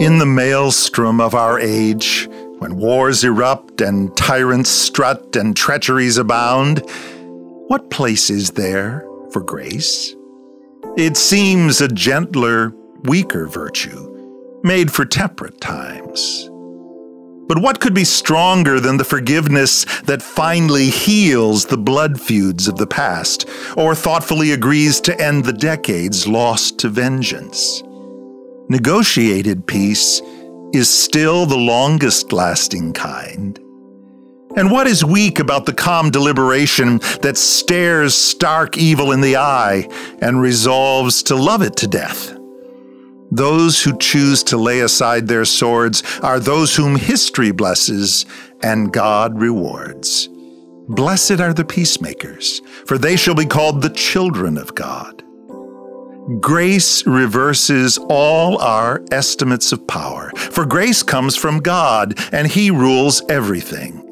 In the maelstrom of our age, when wars erupt and tyrants strut and treacheries abound, what place is there for grace? It seems a gentler, weaker virtue, made for temperate times. But what could be stronger than the forgiveness that finally heals the blood feuds of the past, or thoughtfully agrees to end the decades lost to vengeance? Negotiated peace is still the longest lasting kind. And what is weak about the calm deliberation that stares stark evil in the eye and resolves to love it to death? Those who choose to lay aside their swords are those whom history blesses and God rewards. Blessed are the peacemakers, for they shall be called the children of God. Grace reverses all our estimates of power, for grace comes from God, and He rules everything.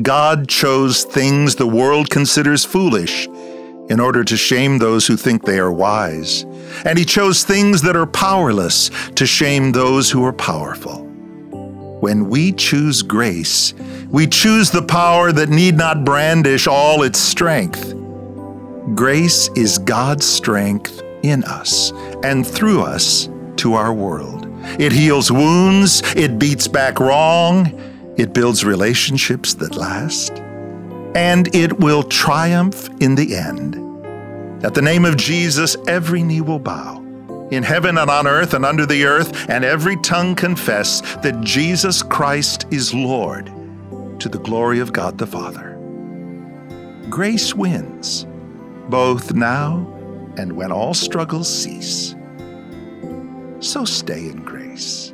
God chose things the world considers foolish in order to shame those who think they are wise. And he chose things that are powerless to shame those who are powerful. When we choose grace, we choose the power that need not brandish all its strength. Grace is God's strength in us and through us to our world. It heals wounds, it beats back wrong, it builds relationships that last and it will triumph in the end. At the name of Jesus, every knee will bow, in heaven and on earth and under the earth, and every tongue confess that Jesus Christ is Lord, to the glory of God the Father. Grace wins, both now and when all struggles cease. So stay in grace.